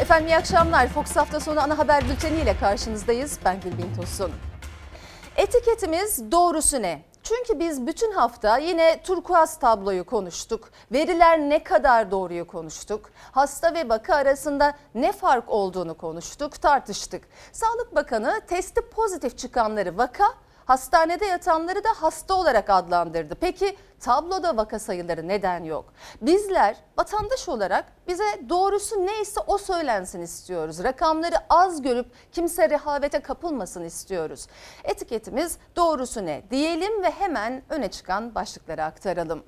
Efendim iyi akşamlar. Fox hafta sonu ana haber bülteni ile karşınızdayız. Ben Gülbin Tosun. Etiketimiz doğrusu ne? Çünkü biz bütün hafta yine turkuaz tabloyu konuştuk. Veriler ne kadar doğruyu konuştuk. Hasta ve vaka arasında ne fark olduğunu konuştuk, tartıştık. Sağlık Bakanı testi pozitif çıkanları vaka, hastanede yatanları da hasta olarak adlandırdı. Peki tabloda vaka sayıları neden yok? Bizler vatandaş olarak bize doğrusu neyse o söylensin istiyoruz. Rakamları az görüp kimse rehavete kapılmasın istiyoruz. Etiketimiz doğrusu ne diyelim ve hemen öne çıkan başlıkları aktaralım.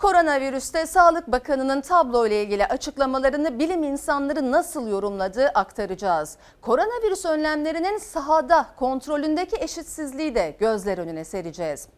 Koronavirüste Sağlık Bakanı'nın tablo ile ilgili açıklamalarını bilim insanları nasıl yorumladığı aktaracağız. Koronavirüs önlemlerinin sahada kontrolündeki eşitsizliği de gözler önüne sereceğiz.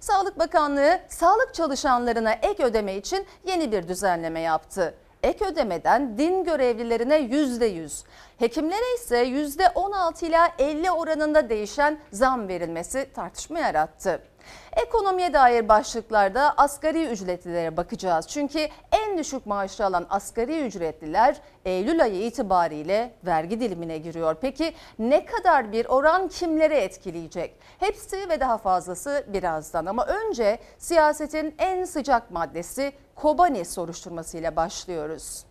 Sağlık Bakanlığı sağlık çalışanlarına ek ödeme için yeni bir düzenleme yaptı. Ek ödemeden din görevlilerine %100, hekimlere ise %16 ila 50 oranında değişen zam verilmesi tartışma yarattı. Ekonomiye dair başlıklarda asgari ücretlilere bakacağız. Çünkü en düşük maaşı alan asgari ücretliler Eylül ayı itibariyle vergi dilimine giriyor. Peki ne kadar bir oran kimlere etkileyecek? Hepsi ve daha fazlası birazdan ama önce siyasetin en sıcak maddesi Kobani soruşturmasıyla başlıyoruz.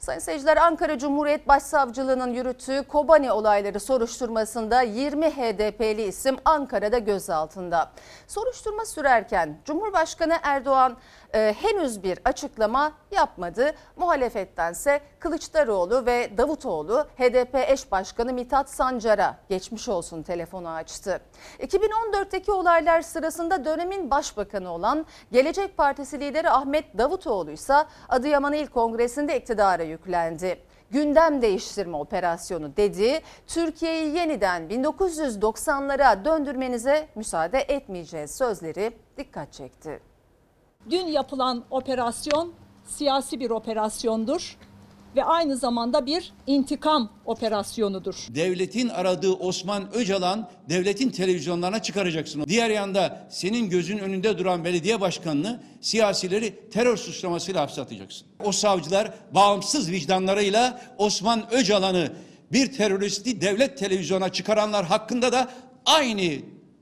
Sayın seyirciler Ankara Cumhuriyet Başsavcılığı'nın yürüttüğü Kobani olayları soruşturmasında 20 HDP'li isim Ankara'da gözaltında. Soruşturma sürerken Cumhurbaşkanı Erdoğan e, henüz bir açıklama yapmadı. Muhalefettense Kılıçdaroğlu ve Davutoğlu HDP eş başkanı Mithat Sancar'a geçmiş olsun telefonu açtı. 2014'teki olaylar sırasında dönemin başbakanı olan Gelecek Partisi lideri Ahmet Davutoğlu ise Adıyaman İl Kongresi'nde iktidara yüklendi gündem değiştirme operasyonu dedi. Türkiye'yi yeniden 1990'lara döndürmenize müsaade etmeyeceğiz sözleri dikkat çekti. Dün yapılan operasyon siyasi bir operasyondur ve aynı zamanda bir intikam operasyonudur. Devletin aradığı Osman Öcalan devletin televizyonlarına çıkaracaksın. Diğer yanda senin gözün önünde duran belediye başkanını siyasileri terör suçlamasıyla hapse atacaksın. O savcılar bağımsız vicdanlarıyla Osman Öcalan'ı bir teröristi devlet televizyona çıkaranlar hakkında da aynı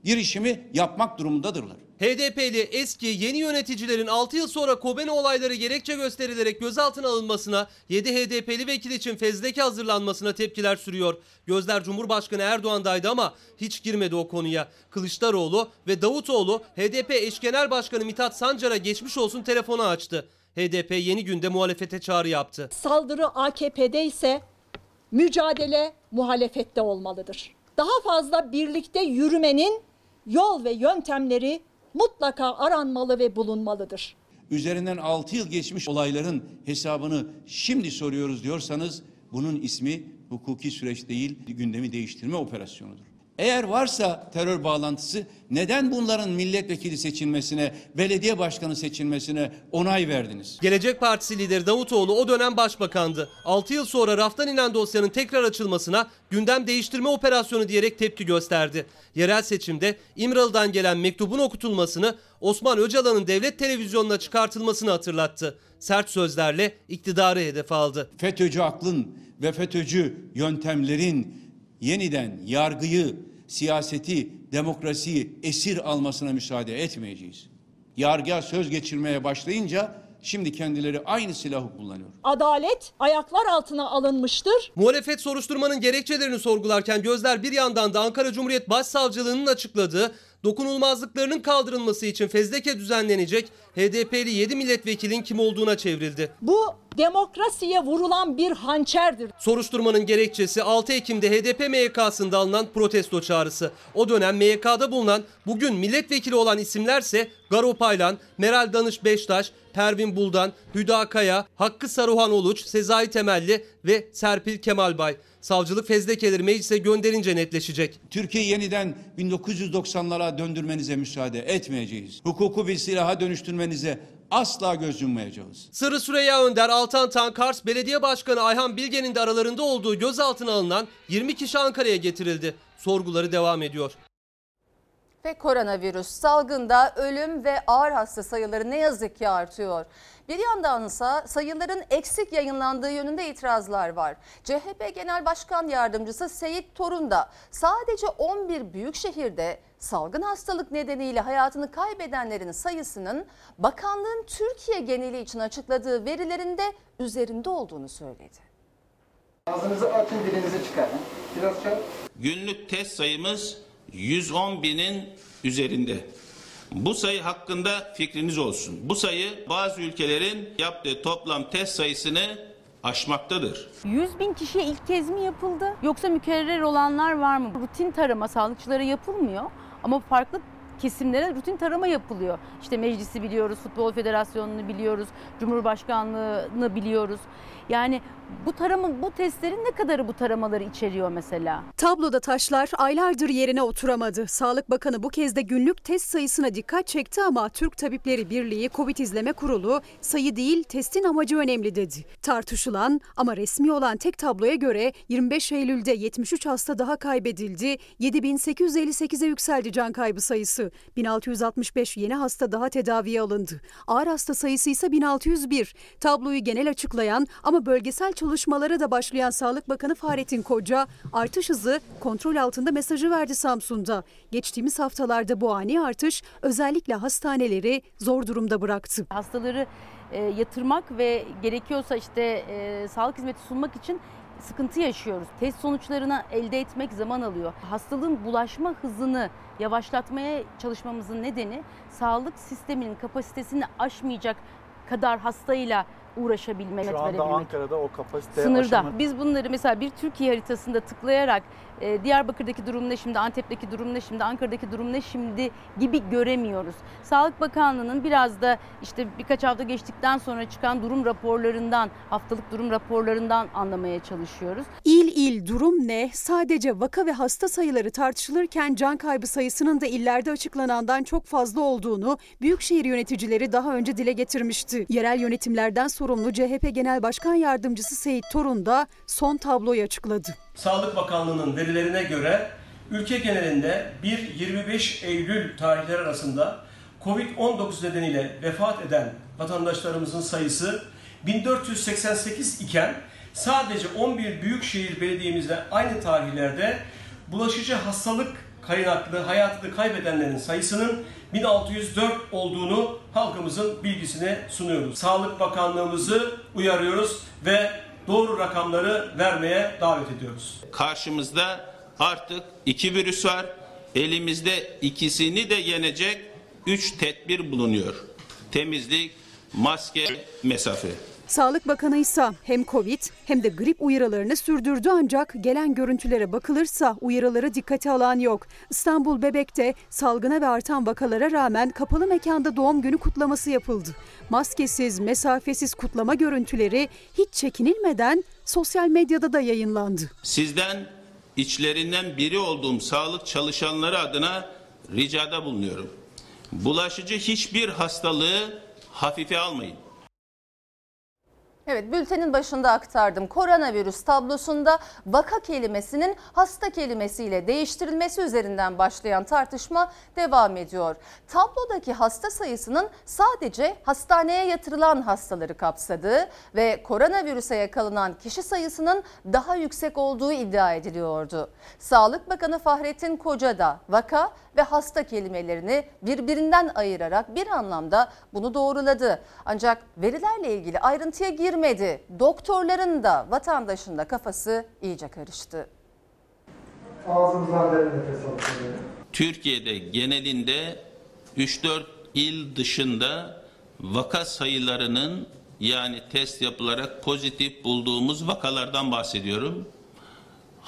girişimi yapmak durumundadırlar. HDP'li eski yeni yöneticilerin 6 yıl sonra Kobeni olayları gerekçe gösterilerek gözaltına alınmasına, 7 HDP'li vekil için fezleke hazırlanmasına tepkiler sürüyor. Gözler Cumhurbaşkanı Erdoğan'daydı ama hiç girmedi o konuya. Kılıçdaroğlu ve Davutoğlu HDP eş genel başkanı Mithat Sancar'a geçmiş olsun telefonu açtı. HDP yeni günde muhalefete çağrı yaptı. Saldırı AKP'de ise mücadele muhalefette olmalıdır. Daha fazla birlikte yürümenin yol ve yöntemleri mutlaka aranmalı ve bulunmalıdır. Üzerinden 6 yıl geçmiş olayların hesabını şimdi soruyoruz diyorsanız bunun ismi hukuki süreç değil gündemi değiştirme operasyonudur. Eğer varsa terör bağlantısı neden bunların milletvekili seçilmesine, belediye başkanı seçilmesine onay verdiniz? Gelecek Partisi lideri Davutoğlu o dönem başbakandı. 6 yıl sonra raftan inen dosyanın tekrar açılmasına gündem değiştirme operasyonu diyerek tepki gösterdi. Yerel seçimde İmralı'dan gelen mektubun okutulmasını, Osman Öcalan'ın devlet televizyonuna çıkartılmasını hatırlattı. Sert sözlerle iktidarı hedef aldı. FETÖ'cü aklın ve FETÖ'cü yöntemlerin yeniden yargıyı, siyaseti, demokrasiyi esir almasına müsaade etmeyeceğiz. Yargıya söz geçirmeye başlayınca şimdi kendileri aynı silahı kullanıyor. Adalet ayaklar altına alınmıştır. Muhalefet soruşturmanın gerekçelerini sorgularken gözler bir yandan da Ankara Cumhuriyet Başsavcılığı'nın açıkladığı dokunulmazlıklarının kaldırılması için fezleke düzenlenecek HDP'li 7 milletvekilin kim olduğuna çevrildi. Bu demokrasiye vurulan bir hançerdir. Soruşturmanın gerekçesi 6 Ekim'de HDP MYK'sında alınan protesto çağrısı. O dönem MYK'da bulunan bugün milletvekili olan isimlerse Garo Paylan, Meral Danış Beştaş, Pervin Buldan, Hüda Kaya, Hakkı Saruhan Oluç, Sezai Temelli ve Serpil Kemalbay. Savcılık fezlekeleri meclise gönderince netleşecek. Türkiye'yi yeniden 1990'lara döndürmenize müsaade etmeyeceğiz. Hukuku bir silaha dönüştürmenize asla göz yummayacağız. Sırrı Süreyya Önder, Altan Tan, Kars Belediye Başkanı Ayhan Bilge'nin de aralarında olduğu gözaltına alınan 20 kişi Ankara'ya getirildi. Sorguları devam ediyor. Ve koronavirüs salgında ölüm ve ağır hasta sayıları ne yazık ki artıyor. Bir yandansa sayıların eksik yayınlandığı yönünde itirazlar var. CHP Genel Başkan Yardımcısı Seyit Torun da sadece 11 büyük şehirde salgın hastalık nedeniyle hayatını kaybedenlerin sayısının bakanlığın Türkiye geneli için açıkladığı verilerinde üzerinde olduğunu söyledi. Ağzınızı açın, dilinizi çıkarın. Biraz çabuk. Günlük test sayımız 110 binin üzerinde. Bu sayı hakkında fikriniz olsun. Bu sayı bazı ülkelerin yaptığı toplam test sayısını aşmaktadır. 100 bin kişiye ilk kez mi yapıldı? Yoksa mükerrer olanlar var mı? Rutin tarama sağlıkçılara yapılmıyor ama farklı kesimlere rutin tarama yapılıyor. İşte meclisi biliyoruz, Futbol Federasyonu'nu biliyoruz, Cumhurbaşkanlığını biliyoruz. Yani bu tarama, bu testlerin ne kadarı bu taramaları içeriyor mesela? Tabloda taşlar aylardır yerine oturamadı. Sağlık Bakanı bu kez de günlük test sayısına dikkat çekti ama Türk Tabipleri Birliği Covid İzleme Kurulu sayı değil testin amacı önemli dedi. Tartışılan ama resmi olan tek tabloya göre 25 Eylül'de 73 hasta daha kaybedildi. 7858'e yükseldi can kaybı sayısı. 1665 yeni hasta daha tedaviye alındı. Ağır hasta sayısı ise 1601. Tabloyu genel açıklayan ama bölgesel çalışmalara da başlayan Sağlık Bakanı Fahrettin Koca artış hızı kontrol altında mesajı verdi Samsun'da. Geçtiğimiz haftalarda bu ani artış özellikle hastaneleri zor durumda bıraktı. Hastaları e, yatırmak ve gerekiyorsa işte e, sağlık hizmeti sunmak için sıkıntı yaşıyoruz. Test sonuçlarını elde etmek zaman alıyor. Hastalığın bulaşma hızını yavaşlatmaya çalışmamızın nedeni sağlık sisteminin kapasitesini aşmayacak kadar hastayla uğraşabilmek, Şu anda verebilmek. Ankara'da o kapasite Sınırda. aşımı- Biz bunları mesela bir Türkiye haritasında tıklayarak e, Diyarbakır'daki durum ne şimdi, Antep'teki durum ne şimdi, Ankara'daki durum ne şimdi gibi göremiyoruz. Sağlık Bakanlığı'nın biraz da işte birkaç hafta geçtikten sonra çıkan durum raporlarından, haftalık durum raporlarından anlamaya çalışıyoruz. İl il durum ne? Sadece vaka ve hasta sayıları tartışılırken can kaybı sayısının da illerde açıklanandan çok fazla olduğunu büyükşehir yöneticileri daha önce dile getirmişti. Yerel yönetimlerden sorumlu CHP Genel Başkan Yardımcısı Seyit Torun da son tabloyu açıkladı. Sağlık Bakanlığı'nın verilerine göre ülke genelinde 1-25 Eylül tarihleri arasında Covid-19 nedeniyle vefat eden vatandaşlarımızın sayısı 1488 iken sadece 11 büyükşehir belediyemizde aynı tarihlerde bulaşıcı hastalık kaynaklı hayatını kaybedenlerin sayısının 1604 olduğunu halkımızın bilgisine sunuyoruz. Sağlık Bakanlığımızı uyarıyoruz ve doğru rakamları vermeye davet ediyoruz. Karşımızda artık iki virüs var. Elimizde ikisini de yenecek üç tedbir bulunuyor. Temizlik, maske, mesafe. Sağlık Bakanı ise hem Covid hem de grip uyarılarını sürdürdü ancak gelen görüntülere bakılırsa uyarıları dikkate alan yok. İstanbul Bebek'te salgına ve artan vakalara rağmen kapalı mekanda doğum günü kutlaması yapıldı. Maskesiz, mesafesiz kutlama görüntüleri hiç çekinilmeden sosyal medyada da yayınlandı. Sizden içlerinden biri olduğum sağlık çalışanları adına ricada bulunuyorum. Bulaşıcı hiçbir hastalığı hafife almayın. Evet bültenin başında aktardım. Koronavirüs tablosunda vaka kelimesinin hasta kelimesiyle değiştirilmesi üzerinden başlayan tartışma devam ediyor. Tablodaki hasta sayısının sadece hastaneye yatırılan hastaları kapsadığı ve koronavirüse yakalanan kişi sayısının daha yüksek olduğu iddia ediliyordu. Sağlık Bakanı Fahrettin Koca da vaka ve hasta kelimelerini birbirinden ayırarak bir anlamda bunu doğruladı. Ancak verilerle ilgili ayrıntıya girmedi. Doktorların da vatandaşın da kafası iyice karıştı. Ağzınızdan derin nefes alın. Türkiye'de genelinde 3-4 il dışında vaka sayılarının yani test yapılarak pozitif bulduğumuz vakalardan bahsediyorum.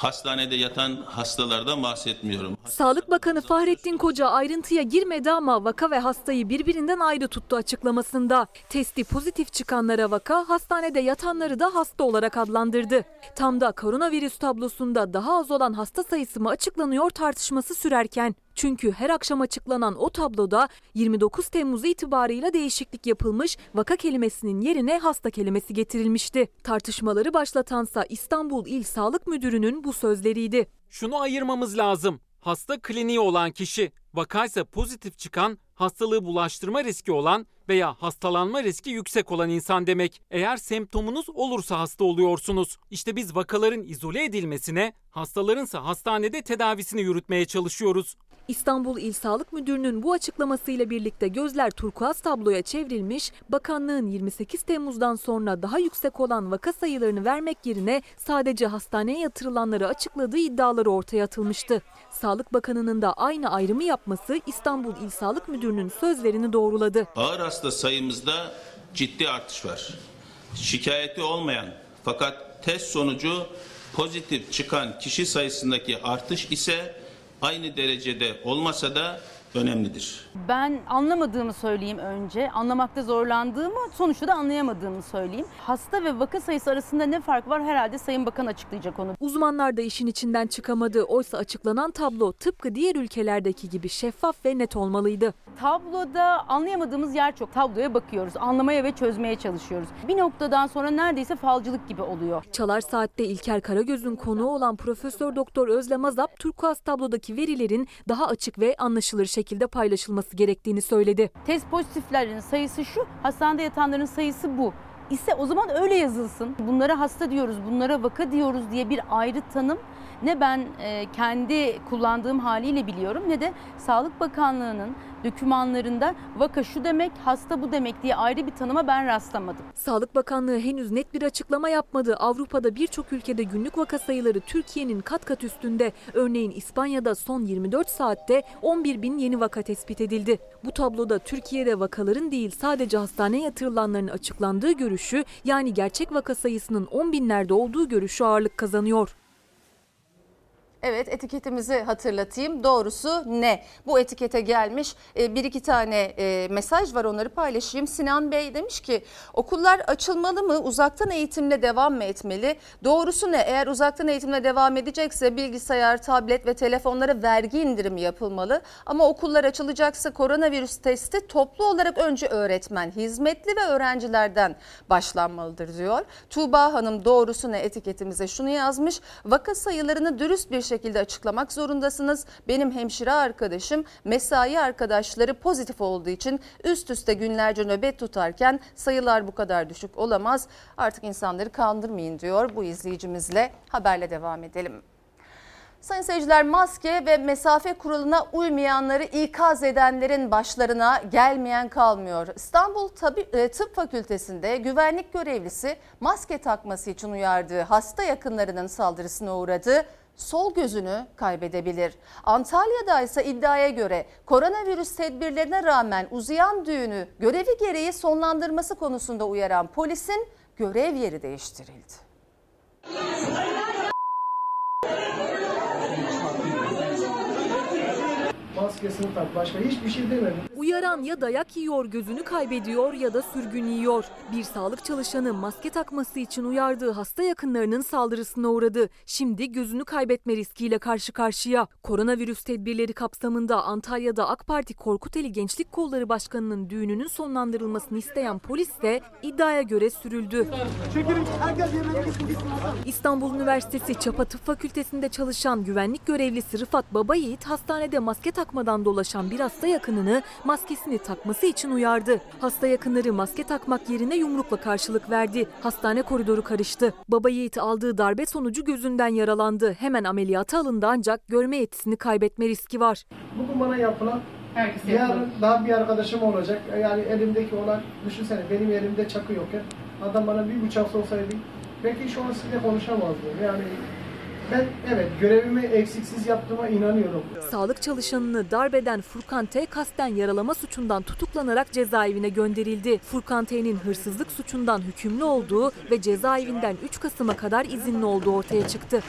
Hastanede yatan hastalardan bahsetmiyorum. Sağlık Bakanı Fahrettin Koca ayrıntıya girmedi ama vaka ve hastayı birbirinden ayrı tuttu açıklamasında. Testi pozitif çıkanlara vaka, hastanede yatanları da hasta olarak adlandırdı. Tam da koronavirüs tablosunda daha az olan hasta sayısı mı açıklanıyor tartışması sürerken. Çünkü her akşam açıklanan o tabloda 29 Temmuz itibarıyla değişiklik yapılmış, vaka kelimesinin yerine hasta kelimesi getirilmişti. Tartışmaları başlatansa İstanbul İl Sağlık Müdürü'nün bu sözleriydi. Şunu ayırmamız lazım. hasta kliniği olan kişi. Vakaysa pozitif çıkan, hastalığı bulaştırma riski olan veya hastalanma riski yüksek olan insan demek. Eğer semptomunuz olursa hasta oluyorsunuz. İşte biz vakaların izole edilmesine, hastalarınsa hastanede tedavisini yürütmeye çalışıyoruz. İstanbul İl Sağlık Müdürü'nün bu açıklamasıyla birlikte gözler turkuaz tabloya çevrilmiş, bakanlığın 28 Temmuz'dan sonra daha yüksek olan vaka sayılarını vermek yerine sadece hastaneye yatırılanları açıkladığı iddiaları ortaya atılmıştı. Sağlık Bakanı'nın da aynı ayrımı yapması İstanbul İl Sağlık Müdürü'nün sözlerini doğruladı. Ağır hasta sayımızda ciddi artış var. Şikayeti olmayan fakat test sonucu pozitif çıkan kişi sayısındaki artış ise aynı derecede olmasa da önemlidir. Ben anlamadığımı söyleyeyim önce. Anlamakta zorlandığımı, sonuçta da anlayamadığımı söyleyeyim. Hasta ve vaka sayısı arasında ne fark var herhalde Sayın Bakan açıklayacak onu. Uzmanlar da işin içinden çıkamadı. Oysa açıklanan tablo tıpkı diğer ülkelerdeki gibi şeffaf ve net olmalıydı. Tabloda anlayamadığımız yer çok. Tabloya bakıyoruz, anlamaya ve çözmeye çalışıyoruz. Bir noktadan sonra neredeyse falcılık gibi oluyor. Çalar Saat'te İlker Karagöz'ün konuğu olan Profesör Doktor Özlem Azap, turkuaz tablodaki verilerin daha açık ve anlaşılır şekilde paylaşılması gerektiğini söyledi. Test pozitiflerin sayısı şu, hastanede yatanların sayısı bu. ise o zaman öyle yazılsın. Bunlara hasta diyoruz, bunlara vaka diyoruz diye bir ayrı tanım ne ben e, kendi kullandığım haliyle biliyorum ne de Sağlık Bakanlığı'nın dokümanlarında vaka şu demek, hasta bu demek diye ayrı bir tanıma ben rastlamadım. Sağlık Bakanlığı henüz net bir açıklama yapmadı. Avrupa'da birçok ülkede günlük vaka sayıları Türkiye'nin kat kat üstünde. Örneğin İspanya'da son 24 saatte 11 bin yeni vaka tespit edildi. Bu tabloda Türkiye'de vakaların değil sadece hastaneye yatırılanların açıklandığı görüşü yani gerçek vaka sayısının 10 binlerde olduğu görüşü ağırlık kazanıyor. Evet etiketimizi hatırlatayım. Doğrusu ne? Bu etikete gelmiş e, bir iki tane e, mesaj var onları paylaşayım. Sinan Bey demiş ki okullar açılmalı mı? Uzaktan eğitimle devam mı etmeli? Doğrusu ne? Eğer uzaktan eğitimle devam edecekse bilgisayar, tablet ve telefonlara vergi indirimi yapılmalı. Ama okullar açılacaksa koronavirüs testi toplu olarak önce öğretmen, hizmetli ve öğrencilerden başlanmalıdır diyor. Tuğba Hanım doğrusu ne etiketimize şunu yazmış. Vaka sayılarını dürüst bir şekilde açıklamak zorundasınız. Benim hemşire arkadaşım mesai arkadaşları pozitif olduğu için üst üste günlerce nöbet tutarken sayılar bu kadar düşük olamaz. Artık insanları kandırmayın diyor bu izleyicimizle haberle devam edelim. Sayın seyirciler maske ve mesafe kuralına uymayanları ikaz edenlerin başlarına gelmeyen kalmıyor. İstanbul e, Tıp Fakültesi'nde güvenlik görevlisi maske takması için uyardığı hasta yakınlarının saldırısına uğradı sol gözünü kaybedebilir. Antalya'da ise iddiaya göre koronavirüs tedbirlerine rağmen uzayan düğünü görevi gereği sonlandırması konusunda uyaran polisin görev yeri değiştirildi. Maskesini tak başka hiçbir şey demedim. Uyaran ya dayak yiyor, gözünü kaybediyor ya da sürgün yiyor. Bir sağlık çalışanı maske takması için uyardığı hasta yakınlarının saldırısına uğradı. Şimdi gözünü kaybetme riskiyle karşı karşıya. Koronavirüs tedbirleri kapsamında Antalya'da AK Parti Korkuteli Gençlik Kolları Başkanı'nın düğününün sonlandırılmasını isteyen polis de iddiaya göre sürüldü. İstanbul Üniversitesi Çapa Tıp Fakültesi'nde çalışan güvenlik görevlisi Rıfat Babayiğit hastanede maske takmadan dolaşan bir hasta yakınını maskesini takması için uyardı. Hasta yakınları maske takmak yerine yumrukla karşılık verdi. Hastane koridoru karıştı. Baba Yiğit aldığı darbe sonucu gözünden yaralandı. Hemen ameliyata alındı ancak görme yetisini kaybetme riski var. Bugün bana yapılan yarın daha bir arkadaşım olacak. Yani elimdeki olan düşünsene benim elimde çakı yokken adam bana bir bıçak sorsaydı belki şu an sizinle konuşamazdım. Yani ben evet görevimi eksiksiz yaptığıma inanıyorum. Sağlık çalışanını darbeden Furkan T. kasten yaralama suçundan tutuklanarak cezaevine gönderildi. Furkan T'nin hırsızlık suçundan hükümlü olduğu ve cezaevinden 3 Kasım'a kadar izinli olduğu ortaya çıktı.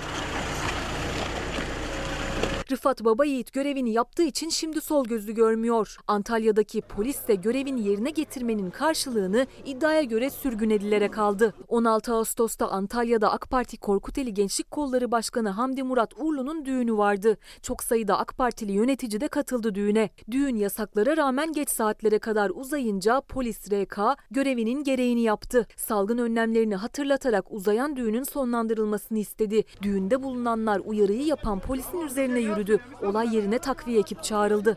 Rıfat Babayiğit görevini yaptığı için şimdi sol gözlü görmüyor. Antalya'daki polis de görevini yerine getirmenin karşılığını iddiaya göre sürgün edilerek aldı. 16 Ağustos'ta Antalya'da AK Parti Korkuteli Gençlik Kolları Başkanı Hamdi Murat Urlu'nun düğünü vardı. Çok sayıda AK Partili yönetici de katıldı düğüne. Düğün yasaklara rağmen geç saatlere kadar uzayınca polis RK görevinin gereğini yaptı. Salgın önlemlerini hatırlatarak uzayan düğünün sonlandırılmasını istedi. Düğünde bulunanlar uyarıyı yapan polisin üzerine yürüdü yürüdü. Olay yerine takviye ekip çağrıldı.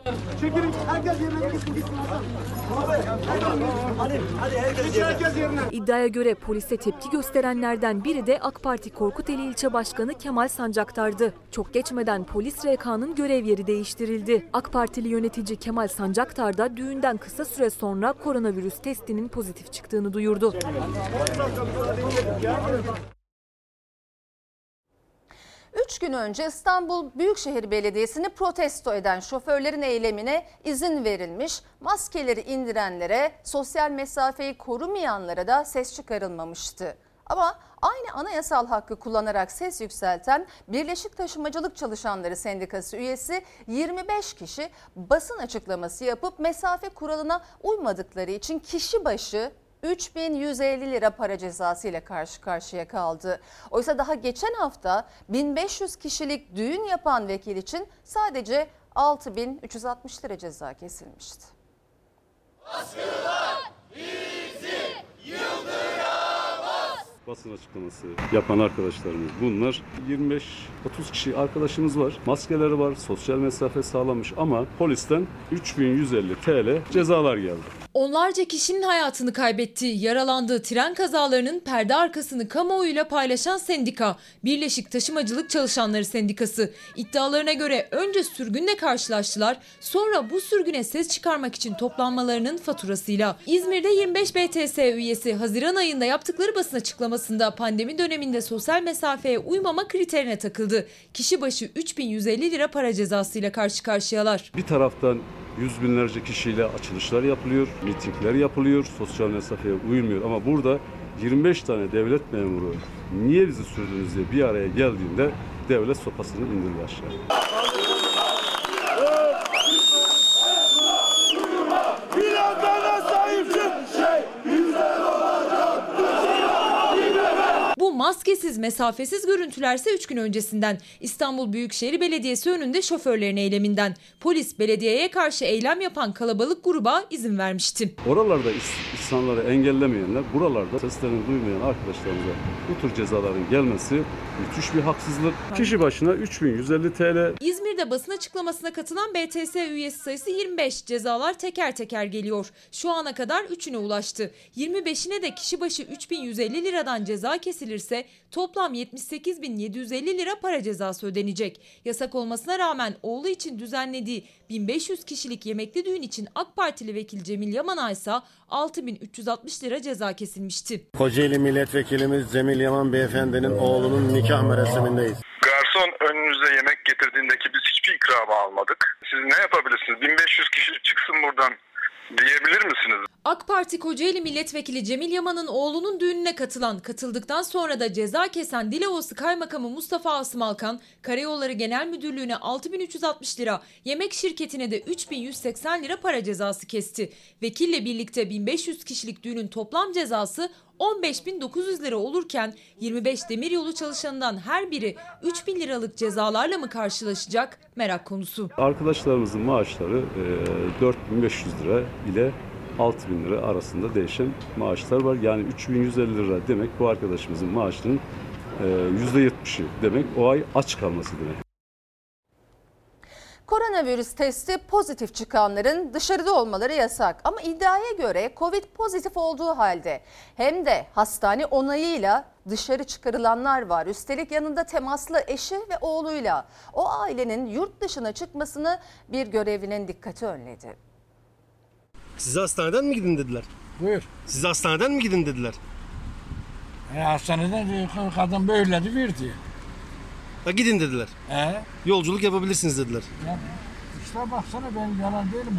İddiaya göre polise tepki gösterenlerden biri de AK Parti Korkuteli İlçe Başkanı Kemal Sancaktar'dı. Çok geçmeden polis RK'nın görev yeri değiştirildi. AK Partili yönetici Kemal Sancaktar da düğünden kısa süre sonra koronavirüs testinin pozitif çıktığını duyurdu. Üç gün önce İstanbul Büyükşehir Belediyesi'ni protesto eden şoförlerin eylemine izin verilmiş. Maskeleri indirenlere, sosyal mesafeyi korumayanlara da ses çıkarılmamıştı. Ama aynı anayasal hakkı kullanarak ses yükselten Birleşik Taşımacılık Çalışanları Sendikası üyesi 25 kişi basın açıklaması yapıp mesafe kuralına uymadıkları için kişi başı 3150 lira para cezası ile karşı karşıya kaldı. Oysa daha geçen hafta 1500 kişilik düğün yapan vekil için sadece 6360 lira ceza kesilmişti. Basın açıklaması yapan arkadaşlarımız bunlar. 25-30 kişi arkadaşımız var. Maskeleri var, sosyal mesafe sağlamış ama polisten 3150 TL cezalar geldi. Onlarca kişinin hayatını kaybettiği, yaralandığı tren kazalarının perde arkasını kamuoyuyla paylaşan sendika, Birleşik Taşımacılık Çalışanları Sendikası. iddialarına göre önce sürgünle karşılaştılar, sonra bu sürgüne ses çıkarmak için toplanmalarının faturasıyla. İzmir'de 25 BTS üyesi Haziran ayında yaptıkları basın açıklamasında pandemi döneminde sosyal mesafeye uymama kriterine takıldı. Kişi başı 3150 lira para cezasıyla karşı karşıyalar. Bir taraftan yüz binlerce kişiyle açılışlar yapılıyor, mitingler yapılıyor, sosyal mesafeye uyulmuyor. Ama burada 25 tane devlet memuru niye bizi sürdünüz diye bir araya geldiğinde devlet sopasını indirdi aşağı. Bu maskesiz, mesafesiz görüntülerse 3 gün öncesinden İstanbul Büyükşehir Belediyesi önünde şoförlerin eyleminden. Polis belediyeye karşı eylem yapan kalabalık gruba izin vermişti. Oralarda insanları engellemeyenler, buralarda seslerini duymayan arkadaşlarımıza bu tür cezaların gelmesi müthiş bir haksızlık. Kişi başına 3150 TL İzmir'de basın açıklamasına katılan BTS üyesi sayısı 25. Cezalar teker teker geliyor. Şu ana kadar 3'üne ulaştı. 25'ine de kişi başı 3150 liradan ceza kesilirse toplam 78.750 lira para cezası ödenecek. Yasak olmasına rağmen oğlu için düzenlediği 1500 kişilik yemekli düğün için AK Partili vekil Cemil Yaman'a ise 6360 lira ceza kesilmişti. Kocaeli Milletvekilimiz Cemil Yaman Beyefendinin oğlunun nikah merasemindeyiz. Garson önünüze yemek getirdiğindeki biz hiçbir ikramı almadık. Siz ne yapabilirsiniz? 1500 kişi çıksın buradan diyebilir misiniz? AK Parti Kocaeli Milletvekili Cemil Yaman'ın oğlunun düğününe katılan, katıldıktan sonra da ceza kesen Dilovası Kaymakamı Mustafa Asım Alkan, Karayolları Genel Müdürlüğü'ne 6360 lira, yemek şirketine de 3180 lira para cezası kesti. Vekille birlikte 1500 kişilik düğünün toplam cezası 15.900 lira olurken 25 demiryolu çalışanından her biri 3000 liralık cezalarla mı karşılaşacak merak konusu. Arkadaşlarımızın maaşları e, 4500 lira ile 6000 lira arasında değişen maaşlar var. Yani 3150 lira demek bu arkadaşımızın maaşının e, %70'i demek o ay aç kalması demek. Koronavirüs testi pozitif çıkanların dışarıda olmaları yasak. Ama iddiaya göre Covid pozitif olduğu halde hem de hastane onayıyla dışarı çıkarılanlar var. Üstelik yanında temaslı eşi ve oğluyla o ailenin yurt dışına çıkmasını bir görevlinin dikkati önledi. Size hastaneden mi gidin dediler? Buyur. Size hastaneden mi gidin dediler? E, hastaneden kadın böyledi verdi. Ha, gidin dediler. E? Yolculuk yapabilirsiniz dediler. Ya, işte baksana ben yalan değilim.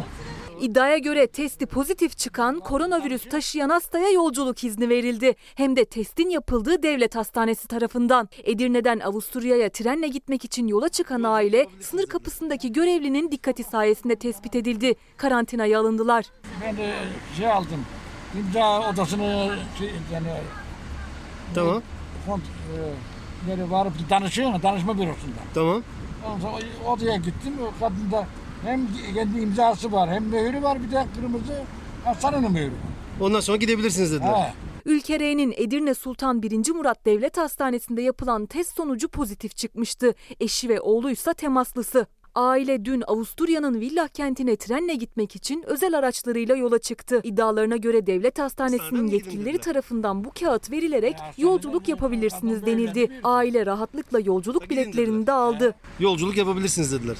İddiaya göre testi pozitif çıkan koronavirüs taşıyan hastaya yolculuk izni verildi. Hem de testin yapıldığı devlet hastanesi tarafından. Edirne'den Avusturya'ya trenle gitmek için yola çıkan aile sınır kapısındaki görevlinin dikkati sayesinde tespit edildi. Karantinaya alındılar. Ben de şey aldım. İmza odasını şey, yani Tamam. kont, e, nereye varıp danışıyor danışma bürosunda. Tamam. Ondan sonra odaya gittim. O kadın da hem kendi imzası var hem mühürü var bir de kırmızı hastanenin mühürü var. Ondan sonra gidebilirsiniz dediler. Ha. Ülkere'nin Edirne Sultan 1. Murat Devlet Hastanesi'nde yapılan test sonucu pozitif çıkmıştı. Eşi ve oğluysa temaslısı. Aile dün Avusturya'nın Villach kentine trenle gitmek için özel araçlarıyla yola çıktı. İddialarına göre devlet hastanesinin yetkilileri tarafından bu kağıt verilerek yolculuk yapabilirsiniz denildi. Aile rahatlıkla yolculuk biletlerini de aldı. Yolculuk yapabilirsiniz dediler.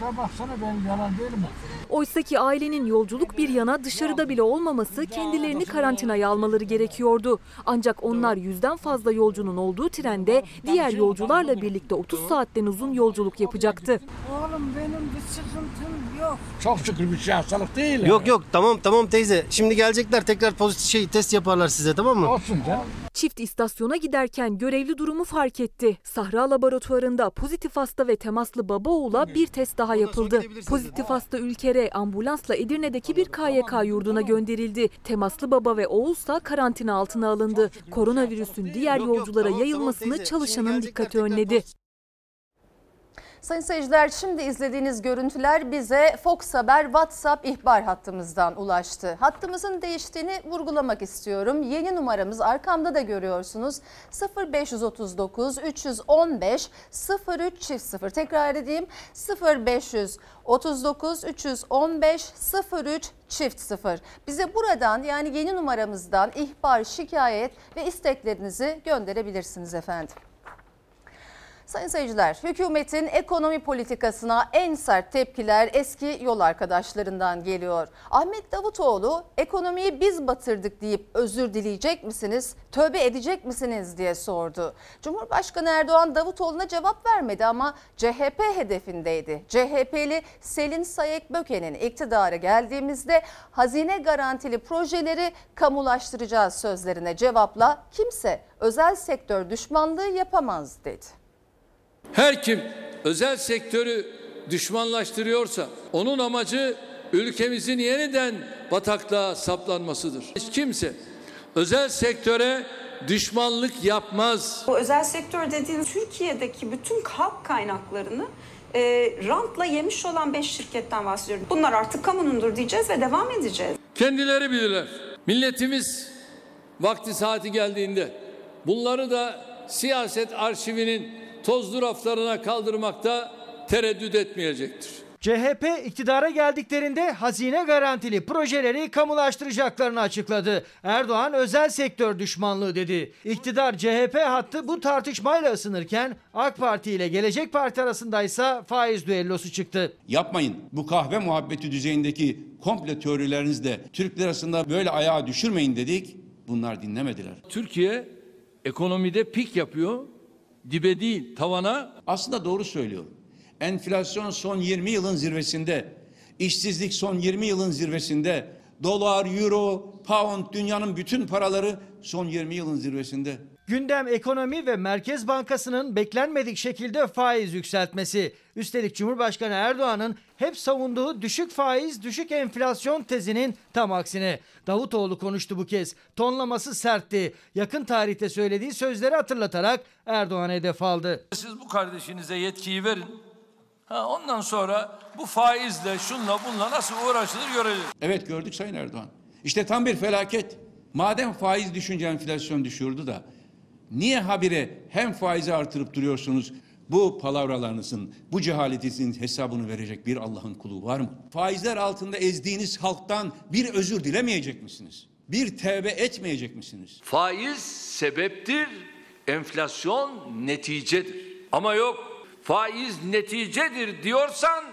İşte baksana ben yalan değilim. Oysaki ailenin yolculuk bir yana dışarıda bile olmaması kendilerini karantinaya almaları gerekiyordu. Ancak onlar yüzden fazla yolcunun olduğu trende diğer yolcularla birlikte 30 saatten uzun yolculuk yapacaktı. Oğlum benim bir sıkıntım yok. Çok şükür bir şey hastalık değil. Yok yok tamam tamam teyze. Şimdi gelecekler tekrar pozitif şey test yaparlar size tamam mı? Olsun canım. Çift istasyona giderken görevli durumu fark etti. Sahra laboratuvarında pozitif hasta ve temaslı baba oğula bir test daha yapıldı. Pozitif hasta Ülker'e ambulansla Edirne'deki bir KYK yurduna gönderildi. Temaslı baba ve oğulsa karantina altına alındı. Koronavirüsün diğer yolculara yayılmasını çalışanın dikkati önledi. Sayın seyirciler şimdi izlediğiniz görüntüler bize Fox Haber WhatsApp ihbar hattımızdan ulaştı. Hattımızın değiştiğini vurgulamak istiyorum. Yeni numaramız arkamda da görüyorsunuz 0539 315 03 çift 0 tekrar edeyim 0539 315 03 çift 0 bize buradan yani yeni numaramızdan ihbar, şikayet ve isteklerinizi gönderebilirsiniz efendim. Sayın seyirciler, hükümetin ekonomi politikasına en sert tepkiler eski yol arkadaşlarından geliyor. Ahmet Davutoğlu ekonomiyi biz batırdık deyip özür dileyecek misiniz, tövbe edecek misiniz diye sordu. Cumhurbaşkanı Erdoğan Davutoğlu'na cevap vermedi ama CHP hedefindeydi. CHP'li Selin Sayek Böke'nin iktidara geldiğimizde hazine garantili projeleri kamulaştıracağız sözlerine cevapla kimse özel sektör düşmanlığı yapamaz dedi. Her kim özel sektörü düşmanlaştırıyorsa onun amacı ülkemizin yeniden bataklığa saplanmasıdır. Hiç kimse özel sektöre düşmanlık yapmaz. Bu özel sektör dediğin Türkiye'deki bütün halk kaynaklarını e, rantla yemiş olan 5 şirketten bahsediyorum. Bunlar artık kamunundur diyeceğiz ve devam edeceğiz. Kendileri bilirler. Milletimiz vakti saati geldiğinde bunları da siyaset arşivinin tozlu raflarına kaldırmakta tereddüt etmeyecektir. CHP iktidara geldiklerinde hazine garantili projeleri kamulaştıracaklarını açıkladı. Erdoğan özel sektör düşmanlığı dedi. İktidar CHP hattı bu tartışmayla ısınırken AK Parti ile Gelecek Parti arasındaysa faiz düellosu çıktı. Yapmayın. Bu kahve muhabbeti düzeyindeki komple teorilerinizle Türk lirasında böyle ayağa düşürmeyin dedik. Bunlar dinlemediler. Türkiye ekonomide pik yapıyor. Dibe değil tavana. Aslında doğru söylüyor. Enflasyon son 20 yılın zirvesinde. işsizlik son 20 yılın zirvesinde. Dolar, euro, pound dünyanın bütün paraları son 20 yılın zirvesinde. Gündem ekonomi ve Merkez Bankası'nın beklenmedik şekilde faiz yükseltmesi. Üstelik Cumhurbaşkanı Erdoğan'ın hep savunduğu düşük faiz, düşük enflasyon tezinin tam aksine. Davutoğlu konuştu bu kez. Tonlaması sertti. Yakın tarihte söylediği sözleri hatırlatarak Erdoğan'a hedef aldı. Siz bu kardeşinize yetkiyi verin. Ha, ondan sonra bu faizle şunla bunla nasıl uğraşılır göreceğiz. Evet gördük Sayın Erdoğan. İşte tam bir felaket. Madem faiz düşünce enflasyon düşüyordu da niye habire hem faizi artırıp duruyorsunuz? Bu palavralarınızın, bu cehaletinizin hesabını verecek bir Allah'ın kulu var mı? Faizler altında ezdiğiniz halktan bir özür dilemeyecek misiniz? Bir tevbe etmeyecek misiniz? Faiz sebeptir, enflasyon neticedir. Ama yok faiz neticedir diyorsan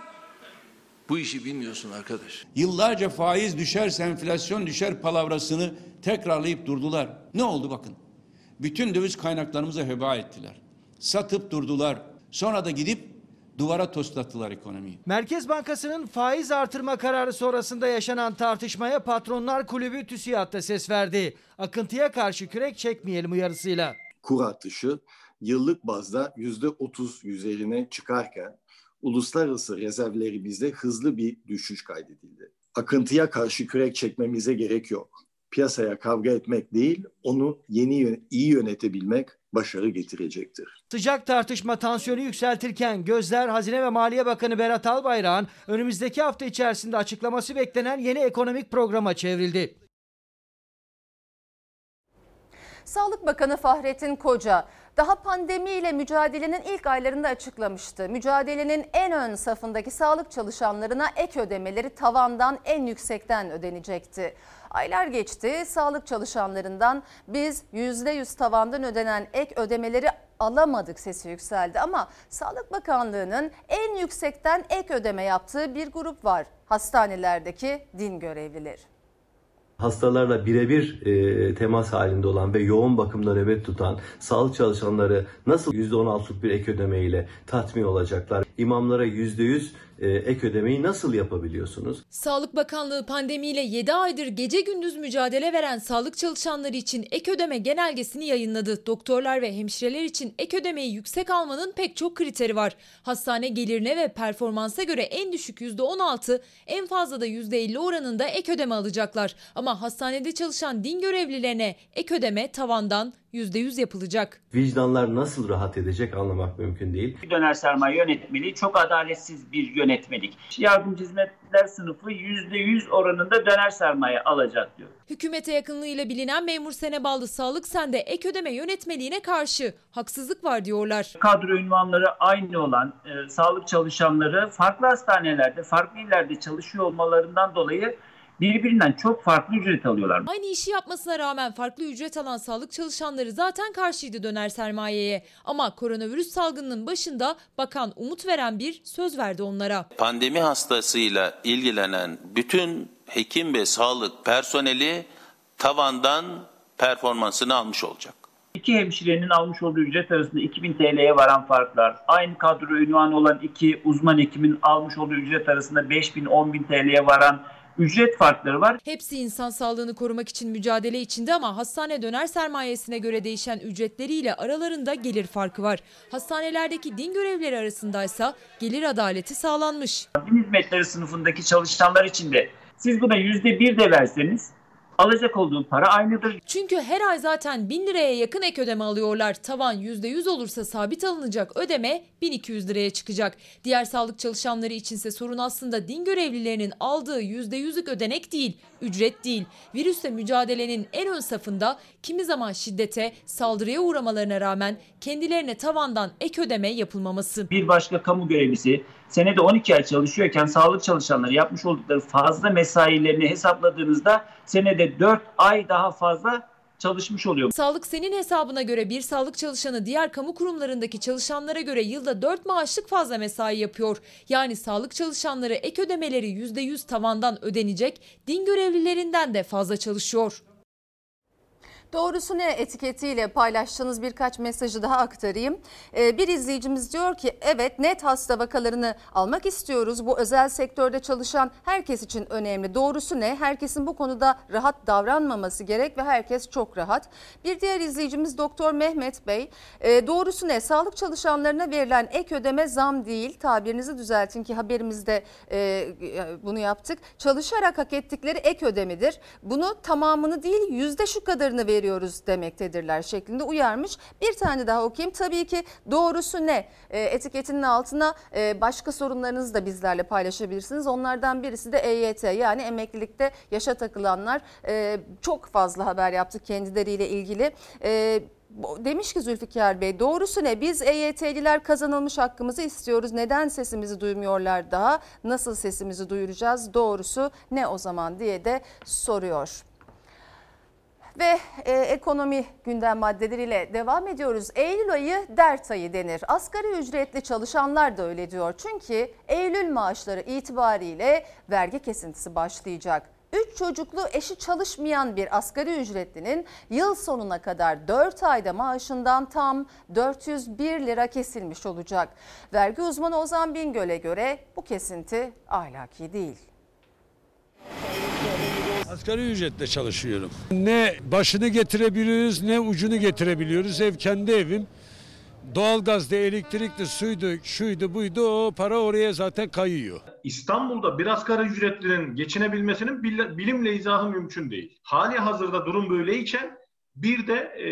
bu işi bilmiyorsun arkadaş. Yıllarca faiz düşerse enflasyon düşer palavrasını tekrarlayıp durdular. Ne oldu bakın? Bütün döviz kaynaklarımızı heba ettiler. Satıp durdular. Sonra da gidip duvara toslattılar ekonomiyi. Merkez Bankası'nın faiz artırma kararı sonrasında yaşanan tartışmaya Patronlar Kulübü TÜSİAD'da ses verdi. Akıntıya karşı kürek çekmeyelim uyarısıyla. Kur artışı yıllık bazda yüzde otuz üzerine çıkarken uluslararası rezervlerimizde hızlı bir düşüş kaydedildi. Akıntıya karşı kürek çekmemize gerek yok. Piyasaya kavga etmek değil, onu yeni iyi yönetebilmek başarı getirecektir. Sıcak tartışma tansiyonu yükseltirken gözler Hazine ve Maliye Bakanı Berat Albayrak'ın önümüzdeki hafta içerisinde açıklaması beklenen yeni ekonomik programa çevrildi. Sağlık Bakanı Fahrettin Koca daha pandemiyle mücadelenin ilk aylarında açıklamıştı. Mücadelenin en ön safındaki sağlık çalışanlarına ek ödemeleri tavandan en yüksekten ödenecekti. Aylar geçti. Sağlık çalışanlarından biz %100 tavandan ödenen ek ödemeleri alamadık sesi yükseldi ama Sağlık Bakanlığı'nın en yüksekten ek ödeme yaptığı bir grup var. Hastanelerdeki din görevlileri. hastalarla birebir e, temas halinde olan ve yoğun bakımda nöbet tutan sağlık çalışanları nasıl %16'lık bir ek ödeme ile tatmin olacaklar? İmamlara %100 e, ek ödemeyi nasıl yapabiliyorsunuz? Sağlık Bakanlığı pandemiyle 7 aydır gece gündüz mücadele veren sağlık çalışanları için ek ödeme genelgesini yayınladı. Doktorlar ve hemşireler için ek ödemeyi yüksek almanın pek çok kriteri var. Hastane gelirine ve performansa göre en düşük %16, en fazla da %50 oranında ek ödeme alacaklar. Ama hastanede çalışan din görevlilerine ek ödeme tavandan %100 yapılacak. Vicdanlar nasıl rahat edecek anlamak mümkün değil. döner sermaye yönetmeliği çok adaletsiz bir yönetmelik. Yardımcı hizmetler sınıfı %100 oranında döner sermaye alacak diyor. Hükümete yakınlığıyla bilinen memur Seneballı Sağlık Sen'de ek ödeme yönetmeliğine karşı haksızlık var diyorlar. Kadro ünvanları aynı olan e, sağlık çalışanları farklı hastanelerde, farklı illerde çalışıyor olmalarından dolayı birbirinden çok farklı ücret alıyorlar. Aynı işi yapmasına rağmen farklı ücret alan sağlık çalışanları zaten karşıydı döner sermayeye. Ama koronavirüs salgınının başında bakan umut veren bir söz verdi onlara. Pandemi hastasıyla ilgilenen bütün hekim ve sağlık personeli tavandan performansını almış olacak. İki hemşirenin almış olduğu ücret arasında 2000 TL'ye varan farklar, aynı kadro ünvanı olan iki uzman hekimin almış olduğu ücret arasında 5000-10.000 TL'ye varan ücret farkları var. Hepsi insan sağlığını korumak için mücadele içinde ama hastane döner sermayesine göre değişen ücretleriyle aralarında gelir farkı var. Hastanelerdeki din görevlileri arasındaysa gelir adaleti sağlanmış. Din hizmetleri sınıfındaki çalışanlar için de siz buna %1 de verseniz alacak olduğu para aynıdır. Çünkü her ay zaten 1000 liraya yakın ek ödeme alıyorlar. Tavan %100 olursa sabit alınacak ödeme 1200 liraya çıkacak. Diğer sağlık çalışanları içinse sorun aslında din görevlilerinin aldığı %100'lük ödenek değil, ücret değil. Virüsle mücadelenin en ön safında kimi zaman şiddete, saldırıya uğramalarına rağmen kendilerine tavandan ek ödeme yapılmaması. Bir başka kamu görevlisi senede 12 ay çalışıyorken sağlık çalışanları yapmış oldukları fazla mesailerini hesapladığınızda senede 4 ay daha fazla çalışmış oluyor. Sağlık senin hesabına göre bir sağlık çalışanı diğer kamu kurumlarındaki çalışanlara göre yılda 4 maaşlık fazla mesai yapıyor. Yani sağlık çalışanları ek ödemeleri %100 tavandan ödenecek, din görevlilerinden de fazla çalışıyor. Doğrusu ne etiketiyle paylaştığınız birkaç mesajı daha aktarayım. Ee, bir izleyicimiz diyor ki evet net hasta vakalarını almak istiyoruz. Bu özel sektörde çalışan herkes için önemli. Doğrusu ne? Herkesin bu konuda rahat davranmaması gerek ve herkes çok rahat. Bir diğer izleyicimiz Doktor Mehmet Bey. Ee, doğrusu ne? Sağlık çalışanlarına verilen ek ödeme zam değil. Tabirinizi düzeltin ki haberimizde e, bunu yaptık. Çalışarak hak ettikleri ek ödemedir. Bunu tamamını değil yüzde şu kadarını veriyoruz veriyoruz demektedirler şeklinde uyarmış. Bir tane daha okuyayım. Tabii ki doğrusu ne? E, etiketinin altına e, başka sorunlarınızı da bizlerle paylaşabilirsiniz. Onlardan birisi de EYT yani emeklilikte yaşa takılanlar e, çok fazla haber yaptık kendileriyle ilgili. E, Demiş ki Zülfikar Bey doğrusu ne biz EYT'liler kazanılmış hakkımızı istiyoruz. Neden sesimizi duymuyorlar daha? Nasıl sesimizi duyuracağız? Doğrusu ne o zaman diye de soruyor. Ve e, ekonomi gündem maddeleriyle devam ediyoruz. Eylül ayı dert ayı denir. Asgari ücretli çalışanlar da öyle diyor. Çünkü Eylül maaşları itibariyle vergi kesintisi başlayacak. 3 çocuklu eşi çalışmayan bir asgari ücretlinin yıl sonuna kadar 4 ayda maaşından tam 401 lira kesilmiş olacak. Vergi uzmanı Ozan Bingöl'e göre bu kesinti ahlaki değil. Asgari ücretle çalışıyorum. Ne başını getirebiliyoruz ne ucunu getirebiliyoruz. Ev kendi evim. Doğalgazda, elektrikli, suydu, şuydu, buydu o para oraya zaten kayıyor. İstanbul'da bir asgari ücretlinin geçinebilmesinin bilimle izahı mümkün değil. Hali hazırda durum böyleyken bir de e,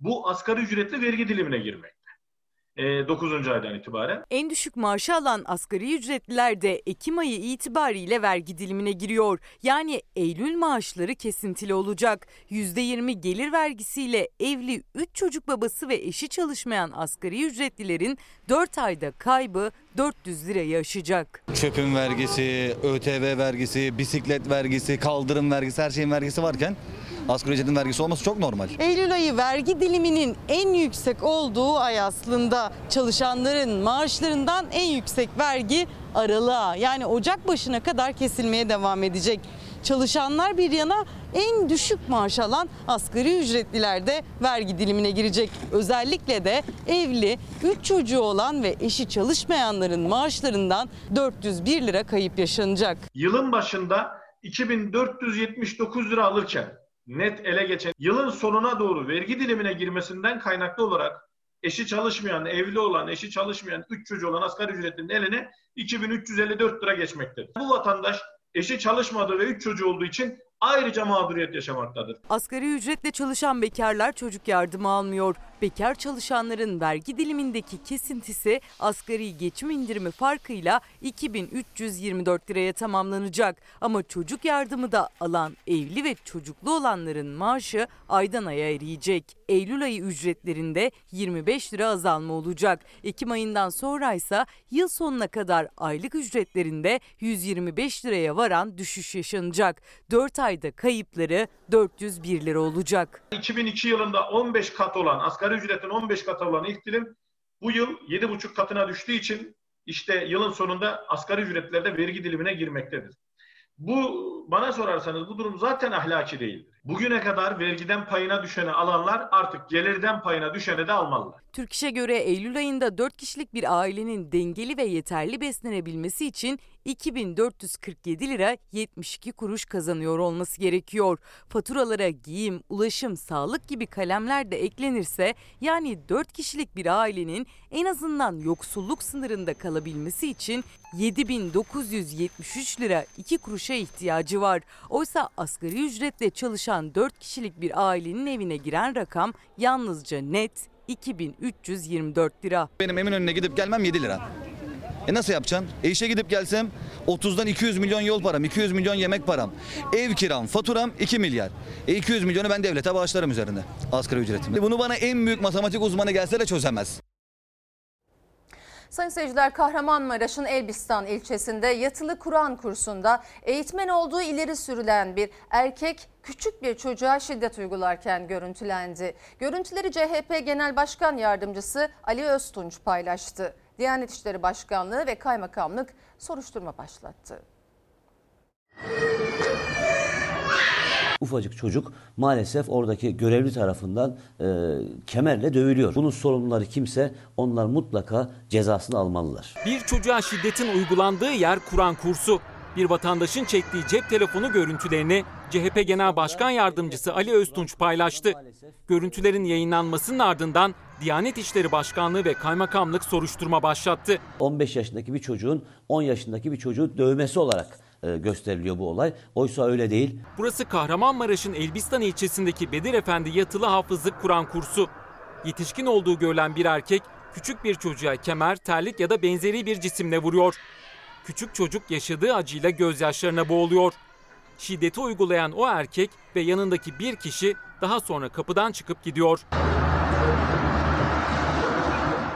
bu asgari ücretli vergi dilimine girmek. E, 9. aydan itibaren. En düşük maaşı alan asgari ücretliler de Ekim ayı itibariyle vergi dilimine giriyor. Yani Eylül maaşları kesintili olacak. %20 gelir vergisiyle evli 3 çocuk babası ve eşi çalışmayan asgari ücretlilerin 4 ayda kaybı 400 lirayı aşacak. Çöpün vergisi, ÖTV vergisi, bisiklet vergisi, kaldırım vergisi her şeyin vergisi varken asgari ücretin vergisi olması çok normal. Eylül ayı vergi diliminin en yüksek olduğu ay aslında çalışanların maaşlarından en yüksek vergi aralığa yani Ocak başına kadar kesilmeye devam edecek. Çalışanlar bir yana en düşük maaş alan asgari ücretliler de vergi dilimine girecek. Özellikle de evli, 3 çocuğu olan ve eşi çalışmayanların maaşlarından 401 lira kayıp yaşanacak. Yılın başında 2479 lira alırken net ele geçen yılın sonuna doğru vergi dilimine girmesinden kaynaklı olarak eşi çalışmayan, evli olan, eşi çalışmayan, 3 çocuğu olan asgari ücretlinin eline 2354 lira geçmektedir. Bu vatandaş eşi çalışmadığı ve 3 çocuğu olduğu için ayrıca mağduriyet yaşamaktadır. Asgari ücretle çalışan bekarlar çocuk yardımı almıyor. Bekar çalışanların vergi dilimindeki kesintisi asgari geçim indirimi farkıyla 2324 liraya tamamlanacak. Ama çocuk yardımı da alan evli ve çocuklu olanların maaşı aydan aya eriyecek. Eylül ayı ücretlerinde 25 lira azalma olacak. Ekim ayından sonra ise yıl sonuna kadar aylık ücretlerinde 125 liraya varan düşüş yaşanacak. 4 ayda kayıpları 401 lira olacak. 2002 yılında 15 kat olan, asgari ücretin 15 katı olan ilk dilim bu yıl 7,5 katına düştüğü için işte yılın sonunda asgari ücretlerde vergi dilimine girmektedir. Bu bana sorarsanız bu durum zaten ahlaki değildir. Bugüne kadar vergiden payına düşeni alanlar artık gelirden payına düşeni de almalılar. Türk İş'e göre Eylül ayında 4 kişilik bir ailenin dengeli ve yeterli beslenebilmesi için 2447 lira 72 kuruş kazanıyor olması gerekiyor. Faturalara giyim, ulaşım, sağlık gibi kalemler de eklenirse yani 4 kişilik bir ailenin en azından yoksulluk sınırında kalabilmesi için 7973 lira 2 kuruşa ihtiyacı var. Oysa asgari ücretle çalışan 4 kişilik bir ailenin evine giren rakam yalnızca net 2324 lira. Benim Eminönü'ne gidip gelmem 7 lira. E nasıl yapacaksın? E işe gidip gelsem 30'dan 200 milyon yol param, 200 milyon yemek param, ev kiram, faturam 2 milyar. E 200 milyonu ben devlete bağışlarım üzerinde asgari ücretimde. Bunu bana en büyük matematik uzmanı gelse de çözemez. Sayın seyirciler Kahramanmaraş'ın Elbistan ilçesinde yatılı Kur'an kursunda eğitmen olduğu ileri sürülen bir erkek küçük bir çocuğa şiddet uygularken görüntülendi. Görüntüleri CHP Genel Başkan Yardımcısı Ali Öztunç paylaştı. Diyanet İşleri Başkanlığı ve Kaymakamlık soruşturma başlattı. Ufacık çocuk maalesef oradaki görevli tarafından e, kemerle dövülüyor. Bunun sorumluları kimse onlar mutlaka cezasını almalılar. Bir çocuğa şiddetin uygulandığı yer Kur'an kursu. Bir vatandaşın çektiği cep telefonu görüntülerini CHP Genel Başkan Yardımcısı Ali Öztunç paylaştı. Görüntülerin yayınlanmasının ardından Diyanet İşleri Başkanlığı ve Kaymakamlık soruşturma başlattı. 15 yaşındaki bir çocuğun 10 yaşındaki bir çocuğu dövmesi olarak gösteriliyor bu olay. Oysa öyle değil. Burası Kahramanmaraş'ın Elbistan ilçesindeki Bedir Efendi Yatılı Hafızlık Kur'an kursu. Yetişkin olduğu görülen bir erkek küçük bir çocuğa kemer, terlik ya da benzeri bir cisimle vuruyor. Küçük çocuk yaşadığı acıyla gözyaşlarına boğuluyor. Şiddeti uygulayan o erkek ve yanındaki bir kişi daha sonra kapıdan çıkıp gidiyor.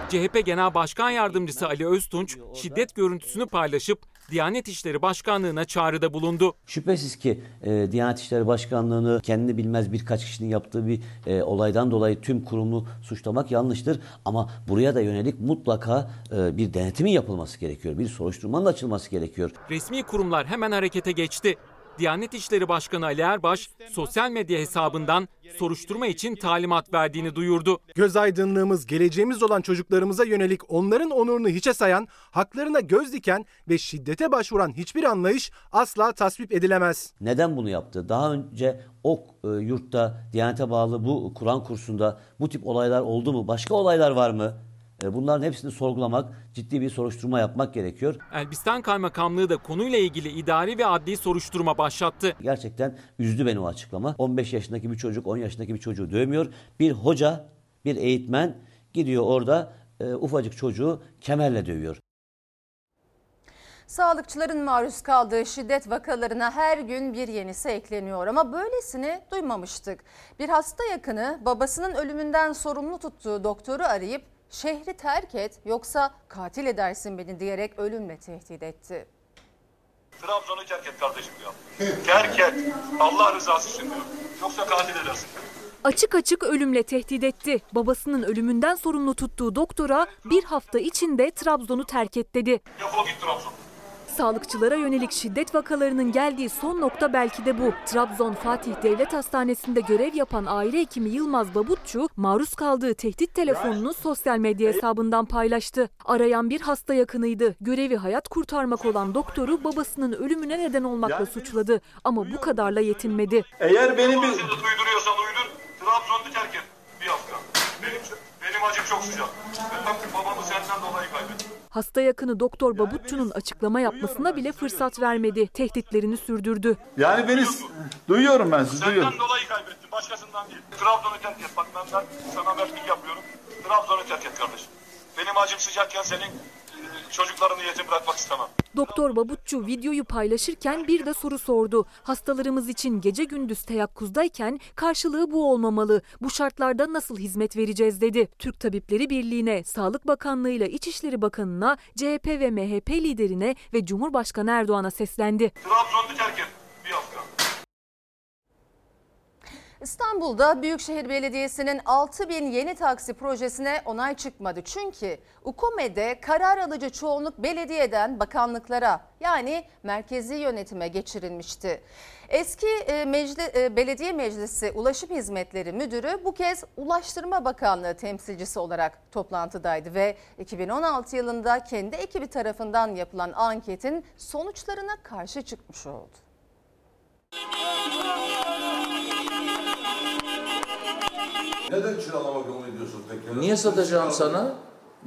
CHP Genel Başkan Yardımcısı Ali Öztunç şiddet görüntüsünü paylaşıp Diyanet İşleri Başkanlığı'na çağrıda bulundu. Şüphesiz ki e, Diyanet İşleri Başkanlığı'nı kendini bilmez birkaç kişinin yaptığı bir e, olaydan dolayı tüm kurumu suçlamak yanlıştır. Ama buraya da yönelik mutlaka e, bir denetimin yapılması gerekiyor. Bir soruşturmanın açılması gerekiyor. Resmi kurumlar hemen harekete geçti. Diyanet İşleri Başkanı Ali Erbaş sosyal medya hesabından soruşturma için talimat verdiğini duyurdu. Göz aydınlığımız, geleceğimiz olan çocuklarımıza yönelik onların onurunu hiçe sayan, haklarına göz diken ve şiddete başvuran hiçbir anlayış asla tasvip edilemez. Neden bunu yaptı? Daha önce o e, yurtta Diyanete bağlı bu Kur'an kursunda bu tip olaylar oldu mu? Başka olaylar var mı? E, Bunların hepsini sorgulamak, ciddi bir soruşturma yapmak gerekiyor. Elbistan Kaymakamlığı da konuyla ilgili idari ve adli soruşturma başlattı. Gerçekten üzdü beni o açıklama. 15 yaşındaki bir çocuk 10 yaşındaki bir çocuğu dövmüyor. Bir hoca, bir eğitmen gidiyor orada e, ufacık çocuğu kemerle dövüyor. Sağlıkçıların maruz kaldığı şiddet vakalarına her gün bir yenisi ekleniyor ama böylesini duymamıştık. Bir hasta yakını babasının ölümünden sorumlu tuttuğu doktoru arayıp şehri terk et yoksa katil edersin beni diyerek ölümle tehdit etti. Trabzon'u terk et kardeşim diyor. terk et. Allah rızası için diyor. Yoksa katil edersin. Açık açık ölümle tehdit etti. Babasının ölümünden sorumlu tuttuğu doktora bir hafta içinde Trabzon'u terk et dedi. Defol git Trabzon. Sağlıkçılara yönelik şiddet vakalarının geldiği son nokta belki de bu. Trabzon Fatih Devlet Hastanesi'nde görev yapan aile hekimi Yılmaz Babutçu maruz kaldığı tehdit telefonunu sosyal medya hesabından paylaştı. Arayan bir hasta yakınıydı. Görevi hayat kurtarmak olan doktoru babasının ölümüne neden olmakla suçladı. Ama bu kadarla yetinmedi. Eğer beni bir... Uyduruyorsan uydur. Trabzon'u terk et. Benim, acım çok sıcak. Ben babamı senden dolayı kaybettim. Hasta yakını Doktor Babutçu'nun açıklama yapmasına bile fırsat vermedi. Tehditlerini sürdürdü. Yani beni duyuyorum ben sizi duyuyorum. Senden dolayı kaybettim başkasından değil. Trabzon'u terk et bak ben, ben sana verdik yapıyorum. Trabzon'u terk et kardeşim. Benim acım sıcakken senin çocuklarını yetim bırakmak istemem. Doktor Babutçu videoyu paylaşırken bir de soru sordu. Hastalarımız için gece gündüz teyakkuzdayken karşılığı bu olmamalı. Bu şartlarda nasıl hizmet vereceğiz dedi. Türk Tabipleri Birliği'ne, Sağlık Bakanlığı ile İçişleri Bakanı'na, CHP ve MHP liderine ve Cumhurbaşkanı Erdoğan'a seslendi. Trabzon'u terk et. Bir hafta. İstanbul'da Büyükşehir Belediyesi'nin 6 bin yeni taksi projesine onay çıkmadı. Çünkü UKOME'de karar alıcı çoğunluk belediyeden bakanlıklara yani merkezi yönetime geçirilmişti. Eski e, mecli, e, belediye meclisi ulaşım hizmetleri müdürü bu kez Ulaştırma Bakanlığı temsilcisi olarak toplantıdaydı ve 2016 yılında kendi ekibi tarafından yapılan anketin sonuçlarına karşı çıkmış oldu. Neden kiralama yoluna gidiyorsun peki? Niye satacağım sana?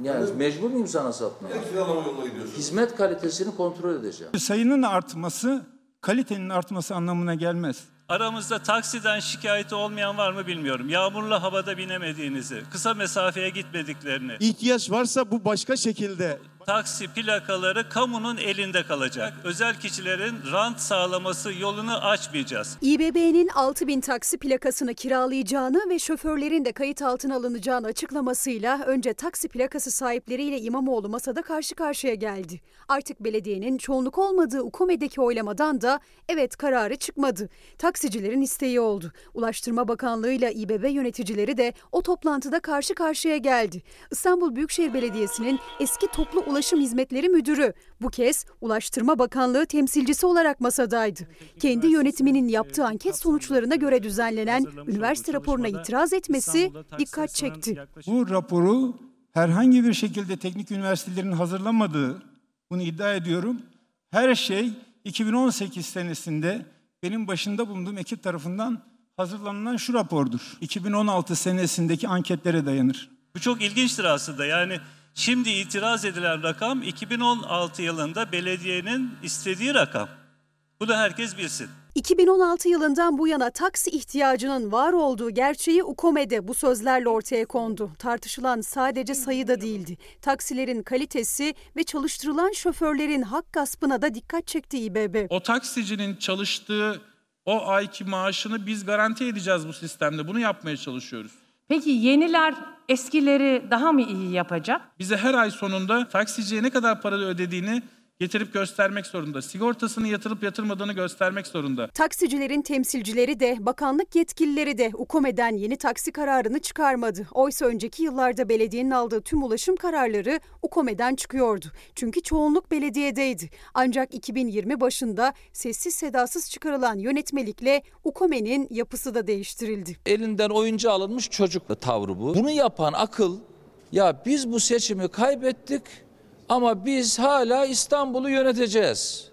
Yani mecbur muyum sana satmaya? Niye kiralama yoluna gidiyorsun? Hizmet kalitesini kontrol edeceğim. Sayının artması kalitenin artması anlamına gelmez. Aramızda taksiden şikayeti olmayan var mı bilmiyorum. Yağmurlu havada binemediğinizi, kısa mesafeye gitmediklerini. İhtiyaç varsa bu başka şekilde Taksi plakaları kamunun elinde kalacak. Özel kişilerin rant sağlaması yolunu açmayacağız. İBB'nin 6000 taksi plakasını kiralayacağını ve şoförlerin de kayıt altına alınacağını açıklamasıyla önce taksi plakası sahipleriyle İmamoğlu masada karşı karşıya geldi. Artık belediyenin çoğunluk olmadığı UKOME'deki oylamadan da evet kararı çıkmadı. Taksicilerin isteği oldu. Ulaştırma Bakanlığı ile İBB yöneticileri de o toplantıda karşı karşıya geldi. İstanbul Büyükşehir Belediyesi'nin eski toplu Ulaşım Hizmetleri Müdürü bu kez Ulaştırma Bakanlığı temsilcisi olarak masadaydı. Kendi yönetiminin yaptığı anket sonuçlarına göre düzenlenen üniversite raporuna itiraz etmesi dikkat çekti. Bu raporu herhangi bir şekilde teknik üniversitelerin hazırlamadığı, bunu iddia ediyorum. Her şey 2018 senesinde benim başında bulunduğum ekip tarafından hazırlanılan şu rapordur. 2016 senesindeki anketlere dayanır. Bu çok ilginçtir aslında. Yani Şimdi itiraz edilen rakam 2016 yılında belediyenin istediği rakam. Bu da herkes bilsin. 2016 yılından bu yana taksi ihtiyacının var olduğu gerçeği UKOME'de bu sözlerle ortaya kondu. Tartışılan sadece sayı da değildi. Taksilerin kalitesi ve çalıştırılan şoförlerin hak gaspına da dikkat çekti İBB. O taksicinin çalıştığı o ayki maaşını biz garanti edeceğiz bu sistemde. Bunu yapmaya çalışıyoruz. Peki yeniler eskileri daha mı iyi yapacak? Bize her ay sonunda taksiciye ne kadar para ödediğini getirip göstermek zorunda. Sigortasını yatırıp yatırmadığını göstermek zorunda. Taksicilerin temsilcileri de bakanlık yetkilileri de UKOME'den yeni taksi kararını çıkarmadı. Oysa önceki yıllarda belediyenin aldığı tüm ulaşım kararları UKOME'den çıkıyordu. Çünkü çoğunluk belediyedeydi. Ancak 2020 başında sessiz sedasız çıkarılan yönetmelikle UKOME'nin yapısı da değiştirildi. Elinden oyuncu alınmış çocuk tavrı bu. Bunu yapan akıl ya biz bu seçimi kaybettik ama biz hala İstanbul'u yöneteceğiz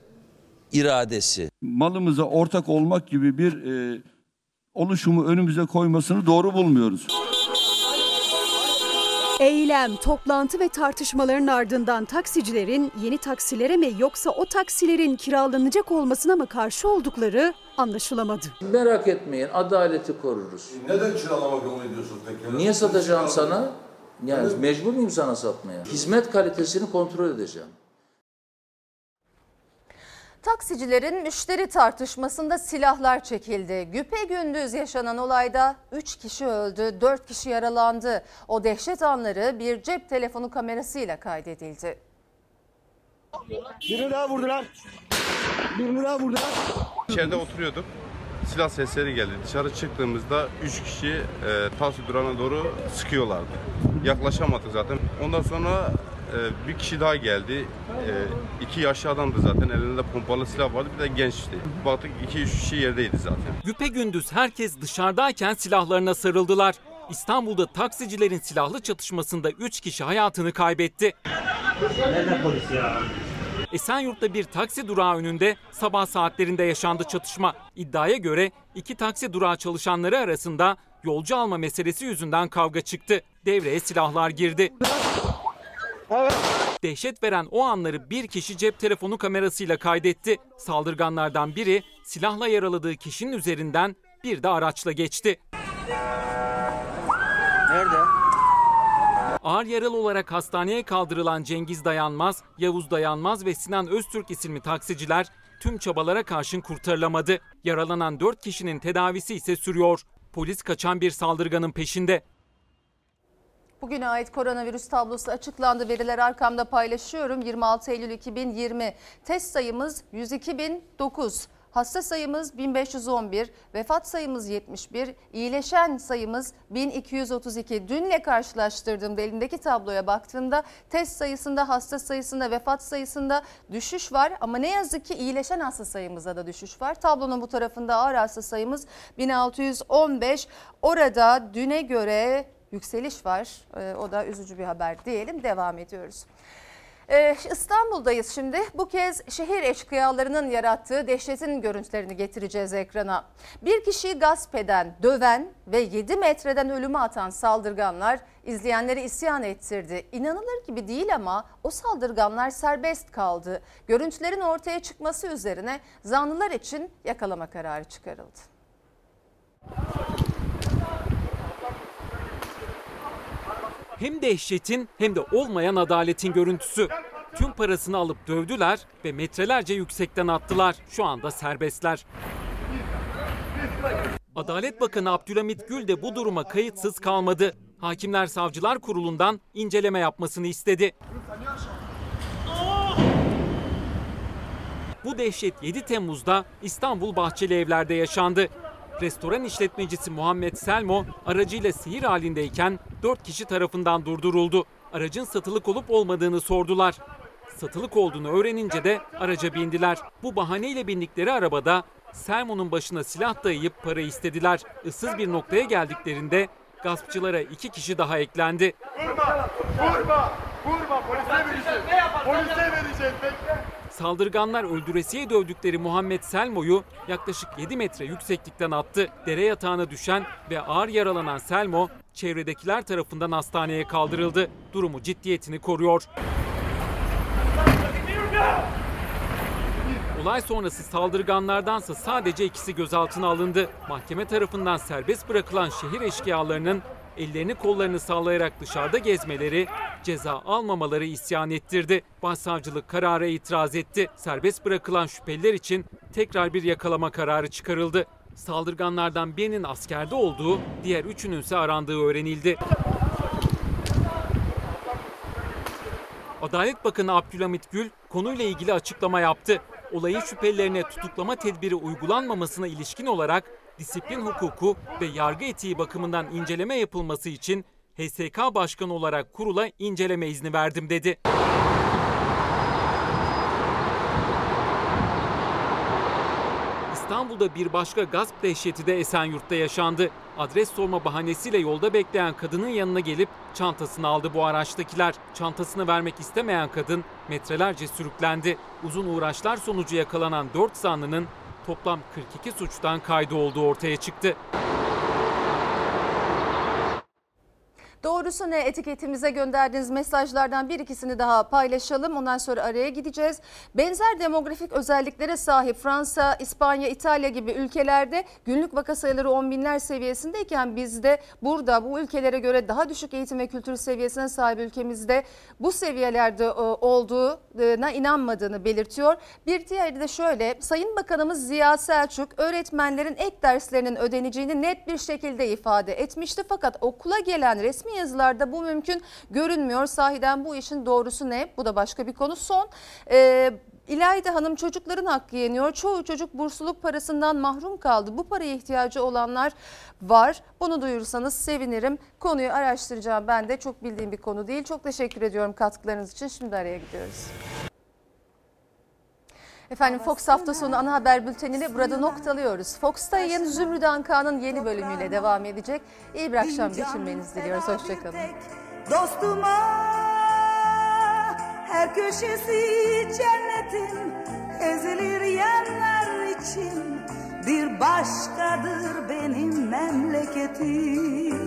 iradesi. malımıza ortak olmak gibi bir e, oluşumu önümüze koymasını doğru bulmuyoruz. Eylem, toplantı ve tartışmaların ardından taksicilerin yeni taksilere mi yoksa o taksilerin kiralanacak olmasına mı karşı oldukları anlaşılamadı. Merak etmeyin adaleti koruruz. Neden kiralama yoluna gidiyorsun peki? Niye satacağım sana? Yani mecbur muyum sana satmaya? Hizmet kalitesini kontrol edeceğim. Taksicilerin müşteri tartışmasında silahlar çekildi. Güpe gündüz yaşanan olayda 3 kişi öldü, 4 kişi yaralandı. O dehşet anları bir cep telefonu kamerasıyla kaydedildi. Birini daha vurdular. Birini daha vurdular. İçeride oturuyorduk. Silah sesleri geldi. Dışarı çıktığımızda üç kişi e, taksi durağına doğru sıkıyorlardı. Yaklaşamadık zaten. Ondan sonra e, bir kişi daha geldi. E, iki yaşlı adamdı zaten. Elinde pompalı silah vardı. Bir de gençti. Baktık iki üç kişi yerdeydi zaten. Güpe gündüz herkes dışarıdayken silahlarına sarıldılar. İstanbul'da taksicilerin silahlı çatışmasında 3 kişi hayatını kaybetti. Nerede polis ya? Esenyurt'ta bir taksi durağı önünde sabah saatlerinde yaşandı çatışma. İddiaya göre iki taksi durağı çalışanları arasında yolcu alma meselesi yüzünden kavga çıktı. Devreye silahlar girdi. Dehşet veren o anları bir kişi cep telefonu kamerasıyla kaydetti. Saldırganlardan biri silahla yaraladığı kişinin üzerinden bir de araçla geçti. Nerede? Ağır yaralı olarak hastaneye kaldırılan Cengiz Dayanmaz, Yavuz Dayanmaz ve Sinan Öztürk isimli taksiciler tüm çabalara karşın kurtarılamadı. Yaralanan 4 kişinin tedavisi ise sürüyor. Polis kaçan bir saldırganın peşinde. Bugüne ait koronavirüs tablosu açıklandı. Veriler arkamda paylaşıyorum. 26 Eylül 2020 test sayımız 102.009. Hasta sayımız 1511, vefat sayımız 71, iyileşen sayımız 1232. Dünle karşılaştırdığımda elimdeki tabloya baktığımda test sayısında, hasta sayısında, vefat sayısında düşüş var. Ama ne yazık ki iyileşen hasta sayımızda da düşüş var. Tablonun bu tarafında ağır hasta sayımız 1615. Orada düne göre yükseliş var. Ee, o da üzücü bir haber diyelim. Devam ediyoruz. Ee, İstanbul'dayız şimdi. Bu kez şehir eşkıyalarının yarattığı dehşetin görüntülerini getireceğiz ekrana. Bir kişiyi gasp eden, döven ve 7 metreden ölüme atan saldırganlar izleyenleri isyan ettirdi. İnanılır gibi değil ama o saldırganlar serbest kaldı. Görüntülerin ortaya çıkması üzerine zanlılar için yakalama kararı çıkarıldı. Hem dehşetin hem de olmayan adaletin görüntüsü. Tüm parasını alıp dövdüler ve metrelerce yüksekten attılar. Şu anda serbestler. Adalet Bakanı Abdülhamit Gül de bu duruma kayıtsız kalmadı. Hakimler Savcılar Kurulu'ndan inceleme yapmasını istedi. Bu dehşet 7 Temmuz'da İstanbul Bahçeli Evler'de yaşandı. Restoran işletmecisi Muhammed Selmo aracıyla seyir halindeyken 4 kişi tarafından durduruldu. Aracın satılık olup olmadığını sordular. Satılık olduğunu öğrenince de araca bindiler. Bu bahaneyle bindikleri arabada Selmo'nun başına silah dayayıp para istediler. Issız bir noktaya geldiklerinde gaspçılara iki kişi daha eklendi. Vurma! Vurma! Vurma! Polise vereceğiz. Polise vereceğiz. Bekle. Saldırganlar öldüresiye dövdükleri Muhammed Selmo'yu yaklaşık 7 metre yükseklikten attı. Dere yatağına düşen ve ağır yaralanan Selmo çevredekiler tarafından hastaneye kaldırıldı. Durumu ciddiyetini koruyor. Olay sonrası saldırganlardansa sadece ikisi gözaltına alındı. Mahkeme tarafından serbest bırakılan şehir eşkıyalarının ellerini kollarını sallayarak dışarıda gezmeleri, ceza almamaları isyan ettirdi. Başsavcılık karara itiraz etti. Serbest bırakılan şüpheliler için tekrar bir yakalama kararı çıkarıldı. Saldırganlardan birinin askerde olduğu, diğer üçünün ise arandığı öğrenildi. Adalet Bakanı Abdülhamit Gül konuyla ilgili açıklama yaptı. Olayın şüphelilerine tutuklama tedbiri uygulanmamasına ilişkin olarak disiplin hukuku ve yargı etiği bakımından inceleme yapılması için HSK Başkanı olarak kurula inceleme izni verdim dedi. İstanbul'da bir başka gasp dehşeti de Esenyurt'ta yaşandı. Adres sorma bahanesiyle yolda bekleyen kadının yanına gelip çantasını aldı bu araçtakiler. Çantasını vermek istemeyen kadın metrelerce sürüklendi. Uzun uğraşlar sonucu yakalanan 4 zanlının toplam 42 suçtan kaydı olduğu ortaya çıktı. Doğrusu ne etiketimize gönderdiğiniz mesajlardan bir ikisini daha paylaşalım. Ondan sonra araya gideceğiz. Benzer demografik özelliklere sahip Fransa, İspanya, İtalya gibi ülkelerde günlük vaka sayıları on binler seviyesindeyken bizde burada bu ülkelere göre daha düşük eğitim ve kültür seviyesine sahip ülkemizde bu seviyelerde e, olduğuna inanmadığını belirtiyor. Bir diğeri de şöyle Sayın Bakanımız Ziya Selçuk öğretmenlerin ek derslerinin ödeneceğini net bir şekilde ifade etmişti. Fakat okula gelen resmi yazılarda bu mümkün görünmüyor. Sahiden bu işin doğrusu ne? Bu da başka bir konu. Son e, İlayda Hanım çocukların hakkı yeniyor. Çoğu çocuk bursluluk parasından mahrum kaldı. Bu paraya ihtiyacı olanlar var. Bunu duyursanız sevinirim. Konuyu araştıracağım ben de. Çok bildiğim bir konu değil. Çok teşekkür ediyorum katkılarınız için. Şimdi araya gidiyoruz. Efendim Fox hafta sonu ana haber bültenini burada noktalıyoruz. Fox'ta yayın Zümrüt Anka'nın yeni bölümüyle devam edecek. İyi bir akşam geçirmenizi diliyoruz. Hoşçakalın. Dostuma her köşesi cennetin ezilir yerler için bir başkadır benim memleketim.